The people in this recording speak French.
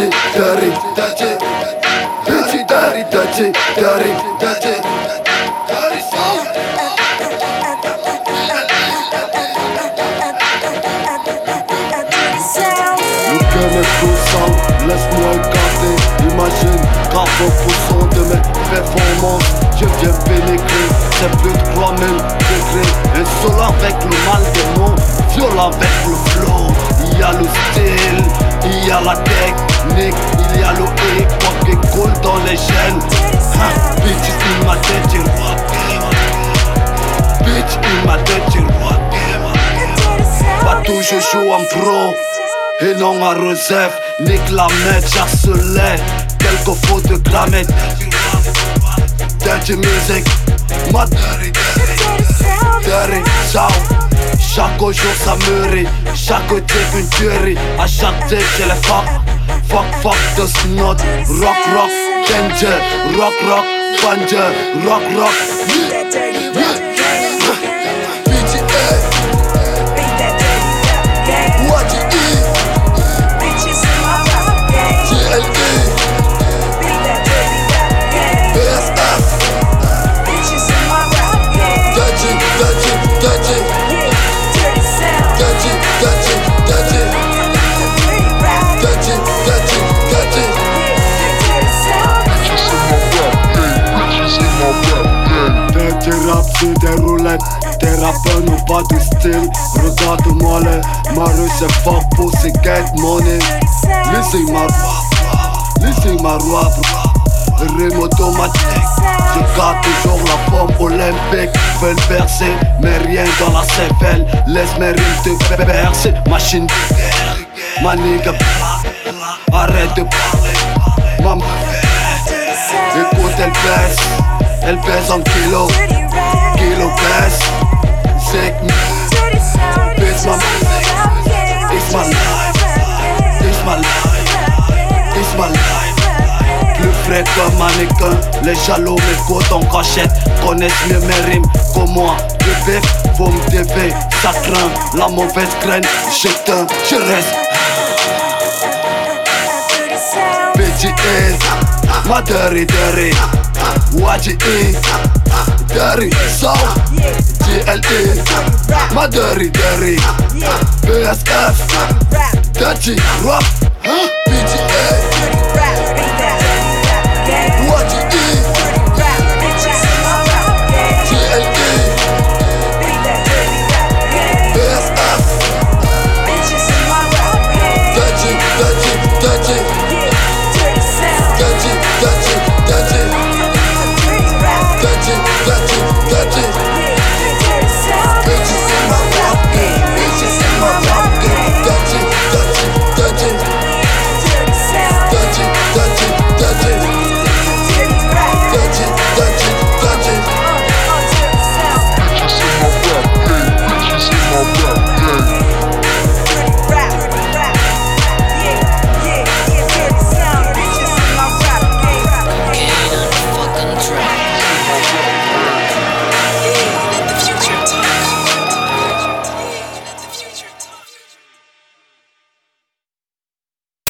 touché, dari, touché, touché, dari, touché, dari, touché. Laisse-moi regarder, imagine, grave en poussant de mes performances. Je viens pénétrer, c'est plus de 3000 degrés. Et seul avec le mal des mots, viol avec le flow, y'a le style il y a la technique Il y a le hip-hop qui coule dans les gènes hein, Bitch, il m'a tête, il Bitch, il m'a tête, il Pas tout, je joue en pro et non en réserve, nique la mètre, j'harcelais Quelques fautes de grammaire Dirty music, ma dirty, dirty sound Chaque jour ça mûrit, chaque type une tuerie. À chaque type j'ai les fuck, fuck, fuck the snot Rock, rock, danger, rock, rock, banger, rock, rock Dirty rap sur des roulettes Des rappeurs n'ont pas de style. Regarde-moi les maris c'est fort pour ces get money Laissez ma roi, laissez ma roi Rime automatique. Je garde toujours la forme olympique. Veulent percer mais rien dans la cervelle. Laisse mes rimes te percer Machine de guerre. Ma Arrête de parler Maman. Écoute elle baisse Elle baisse en kilo. Kilo baisse Sick It's my It's my life. It's my life. It's my life. Plus frais qu'un mannequin Les jaloux m'écoutent en cachette. Connaissent mieux mes rimes que moi. Le bif, vous me devez Ça craint la mauvaise graine. J'éteins, je reste. BGS My dirty dirty watch it eh? in Dirty, soul GLE My dirty, dirty BSF Dutchie, rough